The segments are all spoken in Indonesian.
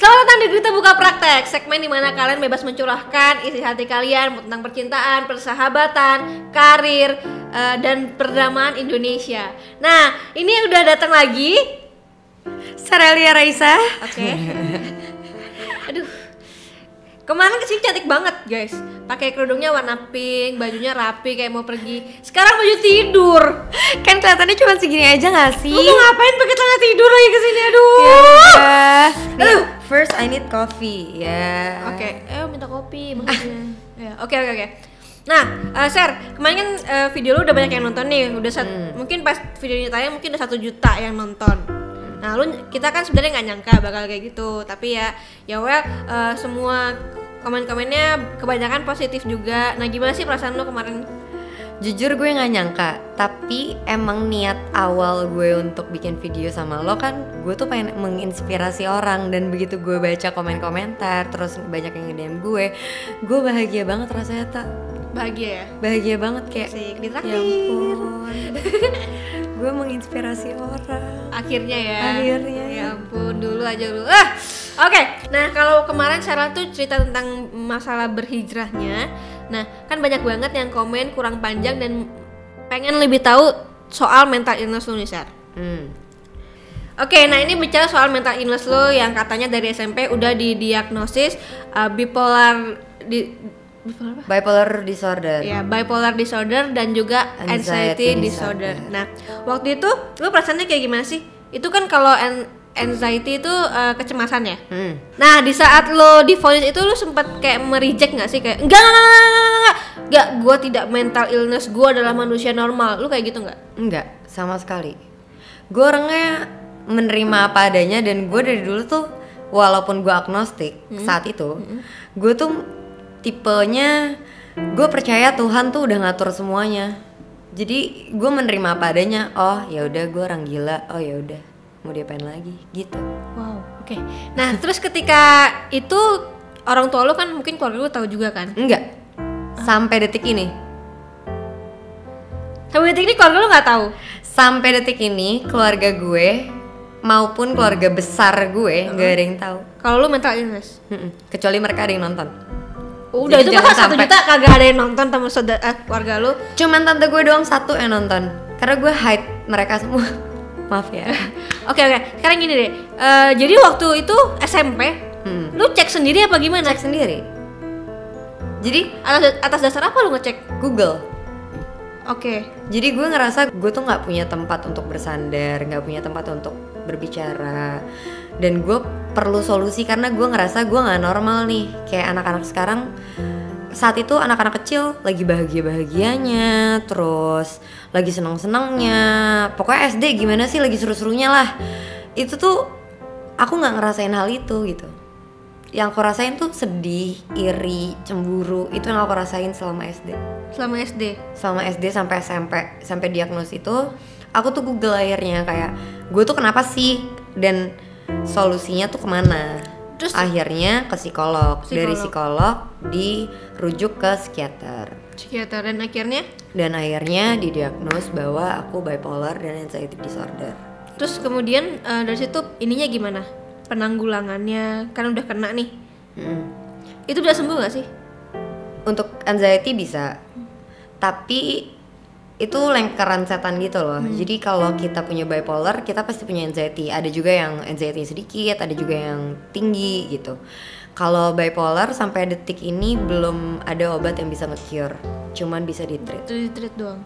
Selamat datang di Kita Buka Praktek, segmen di mana kalian bebas mencurahkan isi hati kalian tentang percintaan, persahabatan, karir, eh, dan perdamaian Indonesia. Nah, ini udah datang lagi. Sarelia Raisa. Oke. Aduh. Kemarin ke sini cantik banget guys Pakai kerudungnya warna pink, bajunya rapi kayak mau pergi Sekarang baju tidur Kan kelihatannya cuma segini aja gak sih? Lu mau ngapain pakai celana tidur lagi ke sini? Aduh Ya. Nih. First I need coffee. Ya. Oke, eh minta kopi maksudnya. ya, oke oke oke. Nah, eh Ser, kemarin kan eh, video lu udah banyak yang nonton nih, udah sat- mungkin pas video ini tayang mungkin udah satu juta yang nonton. Nah, lu kita kan sebenarnya nggak nyangka bakal kayak gitu, tapi ya ya well eh, semua komen-komennya kebanyakan positif juga. Nah, gimana sih perasaan lu kemarin? Jujur gue nggak nyangka, tapi emang niat awal gue untuk bikin video sama lo kan gue tuh pengen menginspirasi orang dan begitu gue baca komen-komentar terus banyak yang nge-DM gue, gue bahagia banget rasanya tak Bahagia ya? bahagia banget kayak Asik, ya ampun gue menginspirasi orang Akhirnya ya. Akhirnya. Ya ampun, dulu aja dulu. Ah. Oke. Nah, kalau kemarin Sarah tuh cerita tentang masalah berhijrahnya. Nah, kan banyak banget yang komen kurang panjang dan pengen lebih tahu soal mental illness lu nih, Sar. hmm. Oke, nah ini bicara soal mental illness lo yang katanya dari SMP udah didiagnosis uh, bipolar di bipolar apa? bipolar disorder Ya, bipolar disorder dan juga anxiety, Anxiety disorder. disorder. Nah, waktu itu lu perasaannya kayak gimana sih? Itu kan kalau anxiety itu uh, kecemasan ya. Hmm. Nah, di saat lo divonis itu lu sempat kayak merijek nggak sih kayak enggak enggak enggak enggak enggak, enggak, gue tidak mental illness, gue adalah manusia normal. Lu kayak gitu nggak? Enggak, sama sekali. Gue orangnya menerima apa adanya dan gue dari dulu tuh walaupun gue agnostik saat itu, gue tuh tipenya gue percaya Tuhan tuh udah ngatur semuanya. Jadi gue menerima apa adanya. Oh ya udah gue orang gila. Oh ya udah mau diapain lagi gitu. Wow, oke. Nah, terus ketika itu orang tua lu kan mungkin keluarga lu tahu juga kan? Enggak. Sampai detik ini. Sampai detik ini keluarga lu nggak tahu. Sampai detik ini keluarga gue maupun keluarga besar gue nggak ada yang tahu. Kalau lu mental illness. Kecuali mereka ada yang nonton. Udah Jadi itu jangan satu juta kagak ada yang nonton sama saudara eh, keluarga lu. Cuman tante gue doang satu yang nonton. Karena gue hide mereka semua. Maaf ya. Oke oke. Sekarang gini deh. Eh, jadi waktu itu SMP, Hmm. lu cek sendiri apa gimana? Cek sendiri. Jadi Atas atas dasar apa lu ngecek? Google. Oke. Jadi gue ngerasa gue tuh nggak punya tempat untuk bersandar, nggak punya tempat untuk berbicara, dan gue perlu solusi karena gue ngerasa gue nggak normal nih. Kayak anak-anak sekarang saat itu anak-anak kecil lagi bahagia-bahagianya, terus lagi senang-senangnya. Pokoknya SD gimana sih lagi seru-serunya lah. Itu tuh aku nggak ngerasain hal itu gitu. Yang aku rasain tuh sedih, iri, cemburu. Itu yang aku rasain selama SD Selama SD. selama SD sampai SMP sampai diagnosis itu aku tuh Google akhirnya kayak gue tuh kenapa sih dan solusinya tuh ke mana Terus- akhirnya ke psikolog. dari Psikolog. psikolog dirujuk ke psikiater Psikiater dan akhirnya dan akhirnya didiagnos bahwa aku bipolar dan anxiety disorder terus kemudian eh, dari situ ininya gimana? Penanggulangannya kan udah kena nih. Mm. Itu udah sembuh gak sih? untuk anxiety bisa tapi itu lingkaran setan gitu loh jadi kalau kita punya bipolar kita pasti punya anxiety ada juga yang anxiety sedikit ada juga yang tinggi gitu kalau bipolar sampai detik ini belum ada obat yang bisa nge-cure cuman bisa di treat Itu di treat doang.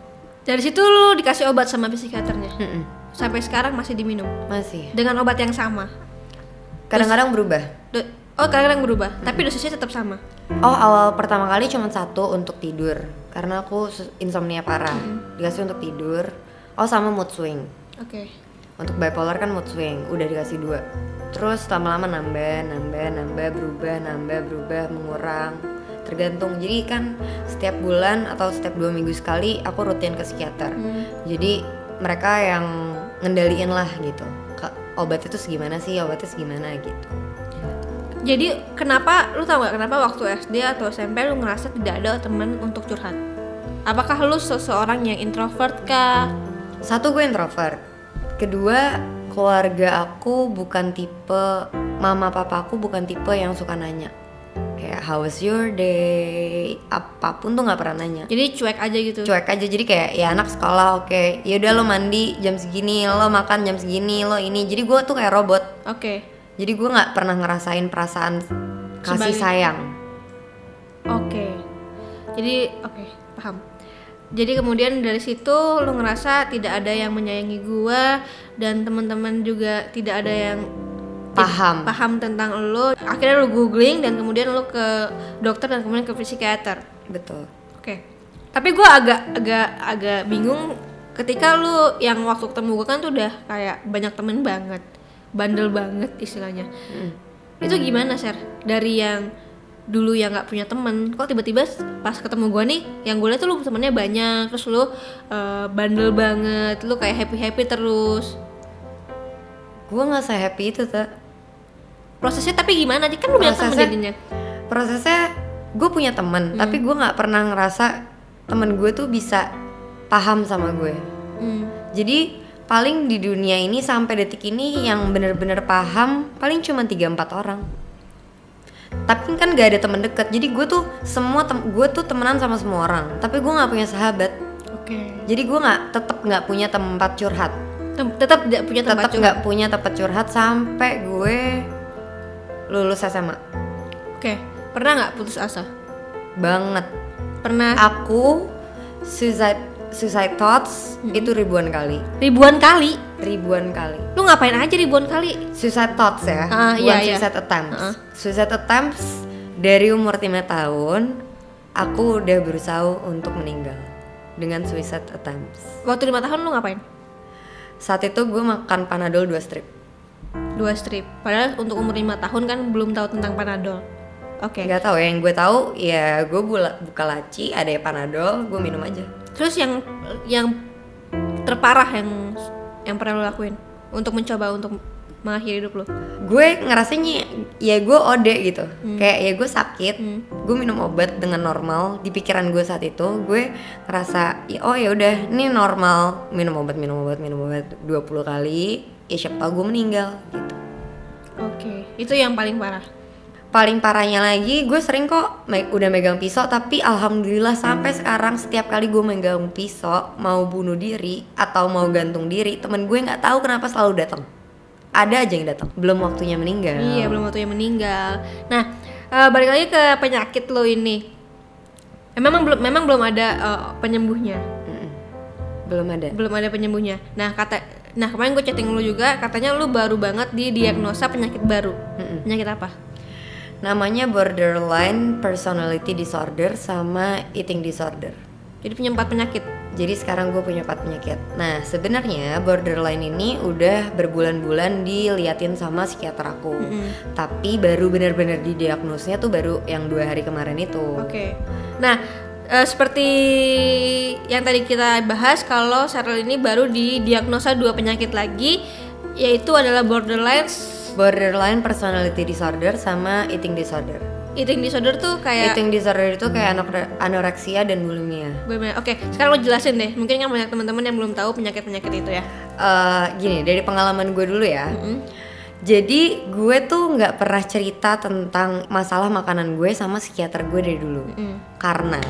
Dari situ lu dikasih obat sama psikiaternya. Mm-mm. Sampai sekarang masih diminum masih dengan obat yang sama. kadang-kadang berubah Do- oh kadang-kadang berubah, tapi dosisnya tetap sama. oh awal pertama kali cuma satu untuk tidur karena aku insomnia parah dikasih untuk tidur oh sama mood swing Oke. Untuk bipolar kan mood swing, udah dikasih dua. Terus lama-lama nambah, nambah, nambah, berubah, nambah, berubah, mengurang. Tergantung. Jadi kan setiap bulan atau setiap dua minggu sekali aku rutin ke psikiater. Jadi mereka yang ngendaliin lah gitu. Obat itu segimana sih, obatnya segimana gitu. Jadi kenapa lu tau gak kenapa waktu SD atau SMP lu ngerasa tidak ada teman untuk curhat? Apakah lu seseorang yang introvert kah? Satu gue introvert. Kedua, keluarga aku bukan tipe mama papaku bukan tipe yang suka nanya kayak how was your day apa pun tuh nggak pernah nanya Jadi cuek aja gitu. cuek aja jadi kayak ya anak sekolah oke ya udah lo mandi jam segini lo makan jam segini lo ini jadi gue tuh kayak robot Oke. Jadi gue nggak pernah ngerasain perasaan kasih Sebagai- sayang Oke. Jadi oke, paham. Jadi kemudian dari situ lu ngerasa tidak ada yang menyayangi gua dan teman-teman juga tidak ada yang paham paham tentang lo. Akhirnya lu googling dan kemudian lu ke dokter dan kemudian ke psikiater. betul Oke. Tapi gua agak agak agak bingung ketika lu yang waktu ketemu gua kan tuh udah kayak banyak temen banget, bandel banget istilahnya. Itu gimana, Ser? Dari yang dulu yang nggak punya temen, kok tiba-tiba pas ketemu gua nih, yang gue lihat tuh lu temennya banyak, terus lu eh, bandel banget, lu kayak happy happy terus. gue nggak se happy itu tuh Prosesnya tapi gimana? Kan lu banyak temen Prosesnya- jadinya. prosesnya gue punya teman tapi gue nggak pernah ngerasa temen gue tuh bisa paham sama gue Hmm. jadi paling di dunia ini sampai detik ini yang bener-bener paham paling cuma 3-4 orang tapi kan gak ada teman dekat jadi gue tuh semua tem- gue tuh temenan sama semua orang tapi gue nggak punya sahabat Oke. jadi gue nggak tetap nggak punya tempat curhat Tem- Tetap tidak punya tempat tetap curhat. nggak punya tempat curhat sampai gue lulus SMA Oke. Pernah nggak putus asa? banget Pernah aku suicide suicide thoughts Hmm. itu ribuan kali ribuan kali. ribuan kali Lu ngapain aja ribuan kali? suicide thoughts ya Ah, bukan iya, iya. suicide attempts Ah. suicide attempts dari umur 5 tahun aku udah berusaha untuk meninggal dengan suicide attempts Waktu lima tahun lu ngapain? saat itu gue makan panadol 2 strip Dua strip. Padahal untuk umur lima tahun kan belum tahu tentang panadol. Oke. nggak tahu ya yang gue tahu ya gue buka laci ada ya panadol gue minum aja Terus yang yang terparah yang yang pernah lu lakuin untuk mencoba untuk mengakhiri hidup lu? gue ngerasanya ya gue ode gitu kayak ya gue sakit Hmm. gue minum obat dengan normal di pikiran gue saat itu gue ngerasa ya oh ya udah ini normal minum obat minum obat minum obat 20 kali ya siapa gue meninggal gitu Oke. Itu yang paling parah. Paling parahnya lagi gue sering kok me- udah megang pisau tapi alhamdulillah sampai sekarang setiap kali gue megang pisau mau bunuh diri atau mau gantung diri temen gue nggak tahu kenapa selalu datang ada aja yang datang belum waktunya meninggal Iya, belum waktunya meninggal. Nah, eh, balik lagi ke penyakit lo ini. Memang belum memang belum ada eh, penyembuhnya. Mm-mm. belum ada belum ada penyembuhnya. Nah kata, nah kemarin gue chatting lu juga, katanya lu baru banget didiagnosa penyakit baru. Mm-mm. Penyakit apa? Namanya borderline personality disorder sama eating disorder Jadi punya empat penyakit. jadi sekarang gue punya empat penyakit nah sebenarnya borderline ini udah berbulan-bulan diliatin sama psikiater aku Mm-mm. tapi baru bener-bener didiagnosnya tuh baru yang dua hari kemarin itu Oke. Nah eh, seperti yang tadi kita bahas, kalau Cheryl ini baru didiagnosa dua penyakit lagi, yaitu adalah borderline borderline personality disorder sama eating disorder eating disorder tuh kayak eating disorder itu kayak anore- anoreksia dan bulimia Bener. Oke, sekarang lo jelasin deh. Mungkin kan banyak teman-teman yang belum tahu penyakit-penyakit itu ya. Eh, gini dari pengalaman gue dulu ya Mm-mm. Jadi gue tuh nggak pernah cerita tentang masalah makanan gue sama psikiater gue dari dulu Mm. Karena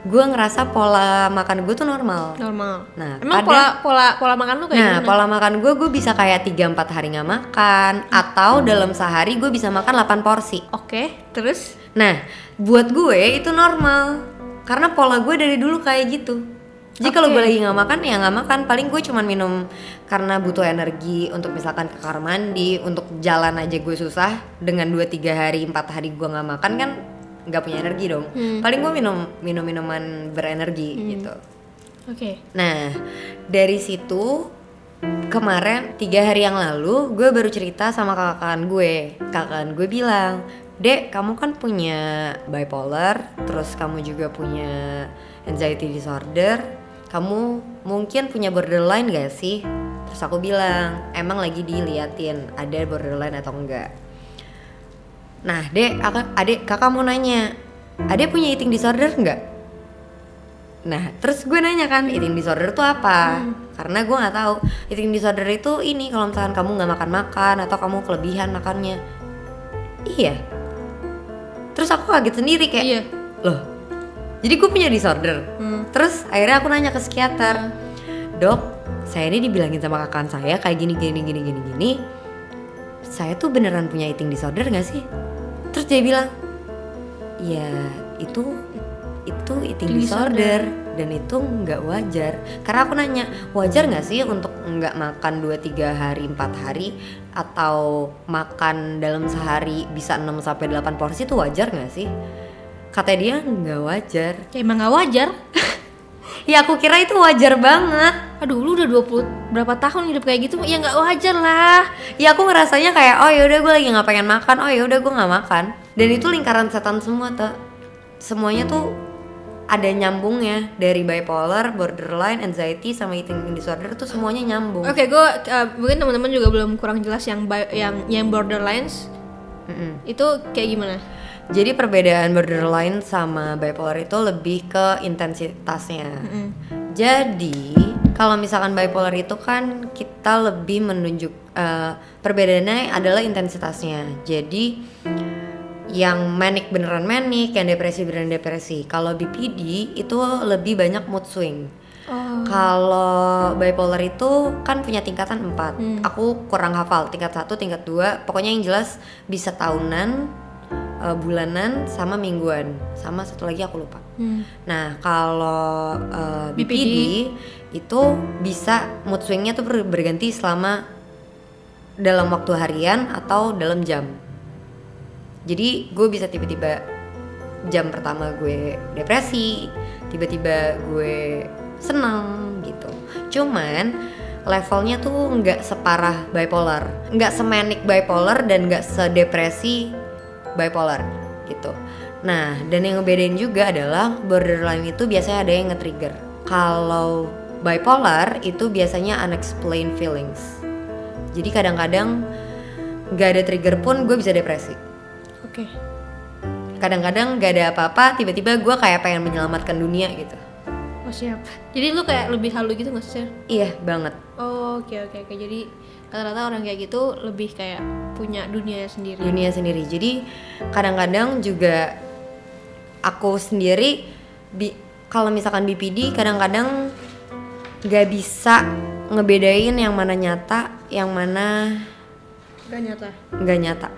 gue ngerasa pola makan gue tuh normal Normal. Nah, Emang pada- pola pola pola makan lu kayak Nah gimana? pola makan gue, gue bisa kayak 3-4 hari nggak makan Atau dalam sehari gue bisa makan 8 porsi Oke, terus? Nah buat gue itu normal Karena pola gue dari dulu kayak gitu jadi kalau Oke. gue lagi nggak makan ya nggak makan. Paling gue cuman minum karena butuh energi untuk misalkan ke kamar mandi untuk jalan aja gue susah. Dengan 2-3 hari 4 hari gue nggak makan kan nggak punya energi dong. Hmm. paling gue minum minum minuman berenergi gitu. Oke. nah dari situ kemarin tiga hari yang lalu gue baru cerita sama kakak gue. Kakak gue bilang dek kamu kan punya bipolar terus kamu juga punya anxiety disorder kamu mungkin punya borderline gak sih terus aku bilang emang lagi diliatin ada borderline atau enggak nah dek adik kakak mau nanya adek punya eating disorder enggak Nah, terus gue nanya kan, eating disorder itu apa? Karena gue nggak tahu. Eating disorder itu ini kalau misalkan kamu nggak makan-makan atau kamu kelebihan makannya. iya terus aku kaget sendiri kayak Iya. loh jadi gue punya disorder Hmm. Terus akhirnya aku nanya ke psikiater dok saya ini dibilangin sama kakak saya kayak gini gini gini gini gini. Saya tuh beneran punya eating disorder gak sih? Terus dia bilang ya itu itu eating disorder. dan itu nggak wajar. Karena aku nanya wajar nggak sih untuk nggak makan 2-3 hari 4 hari atau makan dalam sehari bisa 6 sampai 8 porsi itu wajar nggak sih? Kata dia nggak wajar. Ya emang gak wajar. Ya aku kira itu wajar banget Aduh, lu udah 20 berapa tahun hidup kayak gitu? Ya nggak wajar lah. ya aku ngerasanya kayak oh yaudah gue lagi nggak pengen makan oh yaudah gue nggak makan dan itu lingkaran setan semua tuh semuanya tuh ada nyambungnya dari bipolar, borderline, anxiety sama eating disorder tuh semuanya nyambung. Oke, gue mungkin teman-teman juga belum kurang jelas yang bi- yang yang borderlines Mm-mm. itu kayak gimana? Jadi perbedaan borderline sama bipolar itu lebih ke intensitasnya. Mm. Jadi kalau misalkan bipolar itu kan kita lebih menunjuk eh, perbedaannya adalah intensitasnya. Jadi yang manic beneran manic, yang depresi beneran depresi. Kalau BPD itu lebih banyak mood swing. Oh. Kalau bipolar itu kan punya tingkatan 4 Hmm. Aku kurang hafal tingkat 1, tingkat 2 Pokoknya yang jelas bisa tahunan, eh, bulanan, sama mingguan Sama satu lagi aku lupa Hmm. Nah kalau eh, BPD, BPD. itu bisa mood swingnya tuh ber- berganti selama dalam waktu harian atau dalam jam. Jadi gue bisa tiba-tiba jam pertama gue depresi, tiba-tiba gue senang gitu. Cuman levelnya tuh nggak separah bipolar, nggak semanik bipolar dan nggak sedepresi bipolar gitu. Nah, dan yang ngebedain juga adalah borderline itu biasanya ada yang nge-trigger. Kalau bipolar itu biasanya unexplained feelings. Jadi kadang-kadang nggak ada trigger pun gue bisa depresi. Oke. Kadang-kadang nggak ada apa-apa, tiba-tiba gue kayak pengen menyelamatkan dunia gitu. Oh siap. Jadi lu kayak lebih halu gitu nggak sih? Iya banget. Oh oke oke oke. Jadi rata-rata orang kayak gitu lebih kayak punya dunia sendiri. dunia sendiri. Jadi kadang-kadang juga aku sendiri bi kalau misalkan BPD kadang-kadang nggak bisa ngebedain yang mana nyata, yang mana Gak nyata. nggak nyata.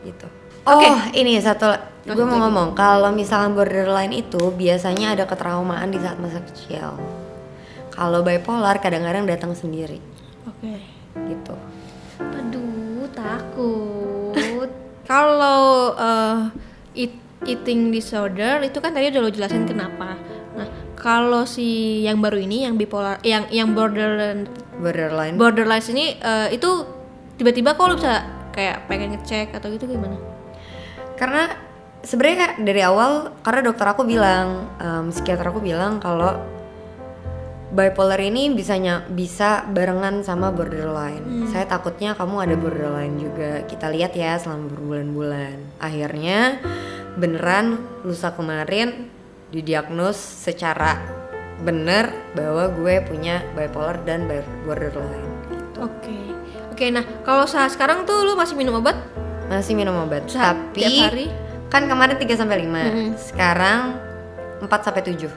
Gitu. Oke. Oh, ini satu gue mau ngomong kalau misalkan borderline itu biasanya ada ketraumaan di saat masa kecil. Kalau bipolar kadang-kadang datang sendiri Oke. gitu. Aduh takut. Kalau eh, eat- eating disorder itu kan tadi udah lo jelasin kenapa. Nah kalau si yang baru ini yang bipolar, yang yang borderline Borderline borderline ini eh, itu tiba-tiba kok lo bisa kayak pengen ngecek atau gitu gimana? karena sebenarnya dari awal karena dokter aku bilang em, psikiater aku bilang kalau bipolar ini bisanya bisa barengan sama borderline. Saya takutnya kamu ada borderline juga. Kita lihat ya selama berbulan-bulan. Akhirnya beneran lusa kemarin didiagnos secara bener bahwa gue punya bipolar dan borderline. Oke. Oke, nah kalau saat sekarang tuh lu masih minum obat? Masih minum obat, Sa- tapi tiap hari? Kan kemarin 3 sampai 5. Mm-mm. Sekarang 4 sampai 7.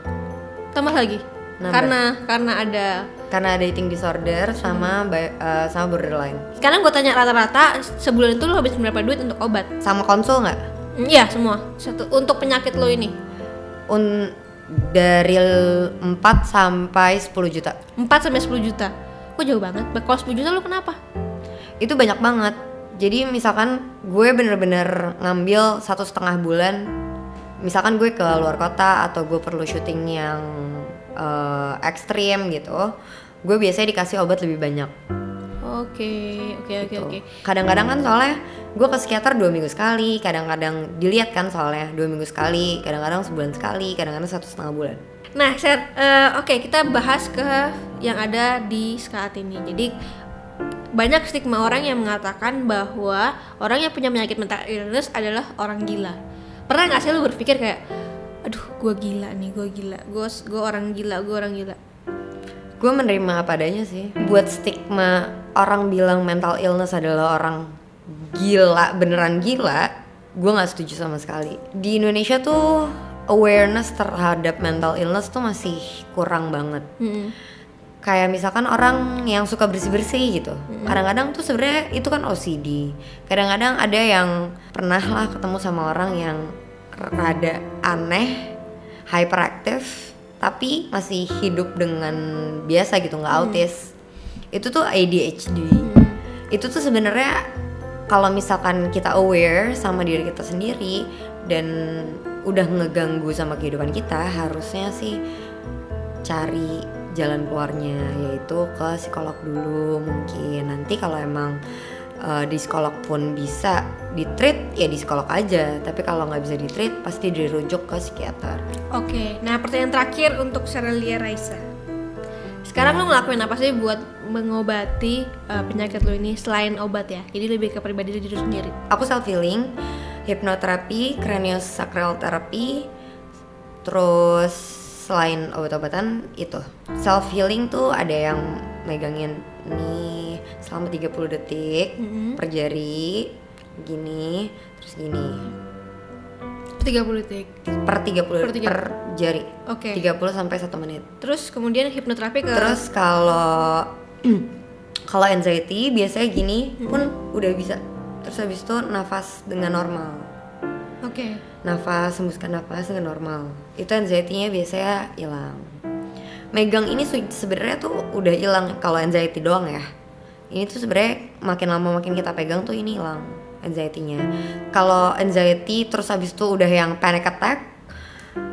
Tambah lagi? Nambah. Karena karena ada Karena ada eating disorder sama bi- eh, sama borderline. sekarang gue tanya rata-rata sebulan itu lu habis berapa duit untuk obat? Sama konsul nggak? Mm, Iya semua satu untuk penyakit lo ini Un dari 4 sampai 10 juta. 4 sampai 10 juta. Kok jauh banget? Kalau 10 juta lu kenapa? Itu banyak banget. Jadi misalkan gue bener-bener ngambil satu setengah bulan, misalkan gue ke luar kota atau gue perlu syuting yang eh, ekstrim gitu, gue biasanya dikasih obat lebih banyak. Oke, oke, oke, gitu. oke. Kadang-kadang kan soalnya gue ke psikiater dua minggu sekali, kadang-kadang dilihat kan soalnya dua minggu sekali, kadang-kadang sebulan sekali, kadang-kadang satu setengah bulan. Nah, Ser, eh, oke kita bahas ke yang ada di saat ini. Jadi banyak stigma orang yang mengatakan bahwa orang yang punya penyakit mental illness adalah orang gila. Pernah nggak sih lu berpikir kayak, aduh, gue gila nih, gue gila, gue gue orang gila, gue orang gila. Gue menerima apa adanya sih. Buat stigma orang bilang mental illness adalah orang gila beneran gila gue nggak setuju sama sekali di Indonesia tuh awareness terhadap mental illness tuh masih kurang banget Mm-mm. Kayak misalkan orang yang suka bersih bersih gitu kadang-kadang tuh sebenarnya itu kan OCD kadang-kadang ada yang pernah lah ketemu sama orang yang rada aneh hyperactive tapi masih hidup dengan biasa gitu nggak autis. Itu tuh ADHD itu tuh sebenarnya kalau misalkan kita aware sama diri kita sendiri dan udah ngeganggu sama kehidupan kita harusnya sih cari jalan keluarnya yaitu ke psikolog dulu mungkin nanti kalau emang uh, di psikolog pun bisa di treat ya di psikolog aja tapi kalau nggak bisa di treat pasti dirujuk ke psikiater Oke, nah pertanyaan terakhir untuk Sherelia Raisa. Sekarang lo ngelakuin apa sih buat mengobati uh, penyakit lo ini selain obat ya? Jadi lebih ke pribadi diri sendiri. aku self healing hipnoterapi craniosacral therapy terus selain obat-obatan itu. Self healing tuh ada yang megangin nih selama 30 detik Mm-mm. per jari gini terus gini. 30 detik. per 30 Per per, tiga- jari. Oke. 30 sampai 1 menit. Terus kemudian hipnoterapi ke terus kalau kalau anxiety biasanya gini pun udah bisa. Terus habis itu nafas dengan normal Oke. nafas hembuskan nafas dengan normal. Itu anxiety-nya biasanya hilang. Megang ini sebenarnya tuh udah hilang kalau anxiety doang ya. Ini tuh sebenarnya makin lama makin kita pegang tuh ini hilang anxiety-nya. Kalau anxiety terus habis itu udah yang panic attack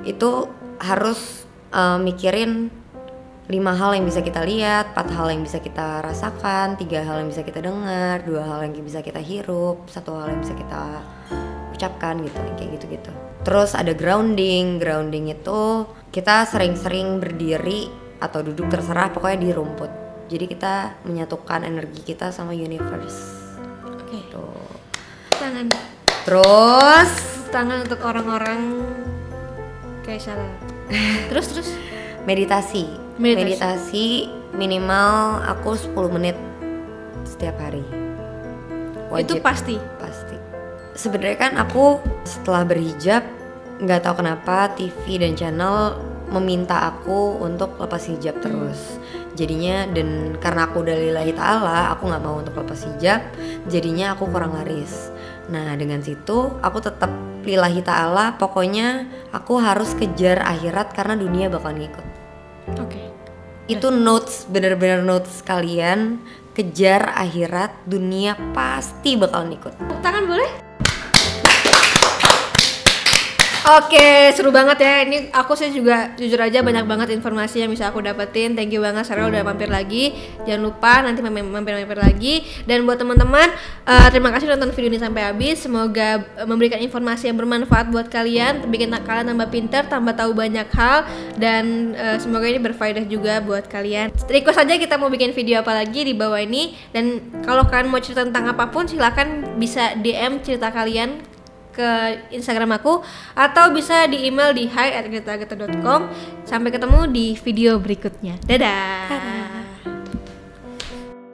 itu harus uh, mikirin lima hal yang bisa kita lihat, empat hal yang bisa kita rasakan, tiga hal yang bisa kita dengar, dua hal yang bisa kita hirup, satu hal yang bisa kita ucapkan gitu, kayak gitu-gitu. Terus ada grounding, grounding itu kita sering-sering berdiri atau duduk terserah pokoknya di rumput. Jadi kita menyatukan energi kita sama universe. Oke. Gitu. Tangan. Terus Tangan untuk orang-orang kayak salah. Terus terus. meditasi. Meditasi. meditasi minimal aku 10 menit setiap hari. Itu pasti. Sebenarnya kan aku setelah berhijab nggak tahu kenapa TV dan channel meminta aku untuk lepas hijab terus. Jadinya dan karena aku udah lillahi ta'ala, aku nggak mau untuk lepas hijab, jadinya aku kurang laris. Nah dengan situ aku tetap lillahi ta'ala, pokoknya aku harus kejar akhirat karena dunia bakal ngikut Oke. itu notes bener-bener notes kalian kejar akhirat dunia pasti bakal ngikut tangan boleh? Oke, seru banget ya. Ini aku sih juga jujur aja banyak banget informasi yang bisa aku dapetin. Thank you banget Sarah udah mampir lagi. Jangan lupa nanti mampir-mampir lagi. Dan buat teman-teman, eh, terima kasih nonton video ini sampai habis. Semoga eh, memberikan informasi yang bermanfaat buat kalian, bikin kalian tambah pinter, tambah tahu banyak hal dan eh, semoga ini berfaedah juga buat kalian. Request aja kita mau bikin video apa lagi di bawah ini dan kalau kalian mau cerita tentang apa pun silahkan bisa DM cerita kalian ke Instagram aku atau bisa di email di hi@gretageta.com. Sampai ketemu di video berikutnya. Dadah.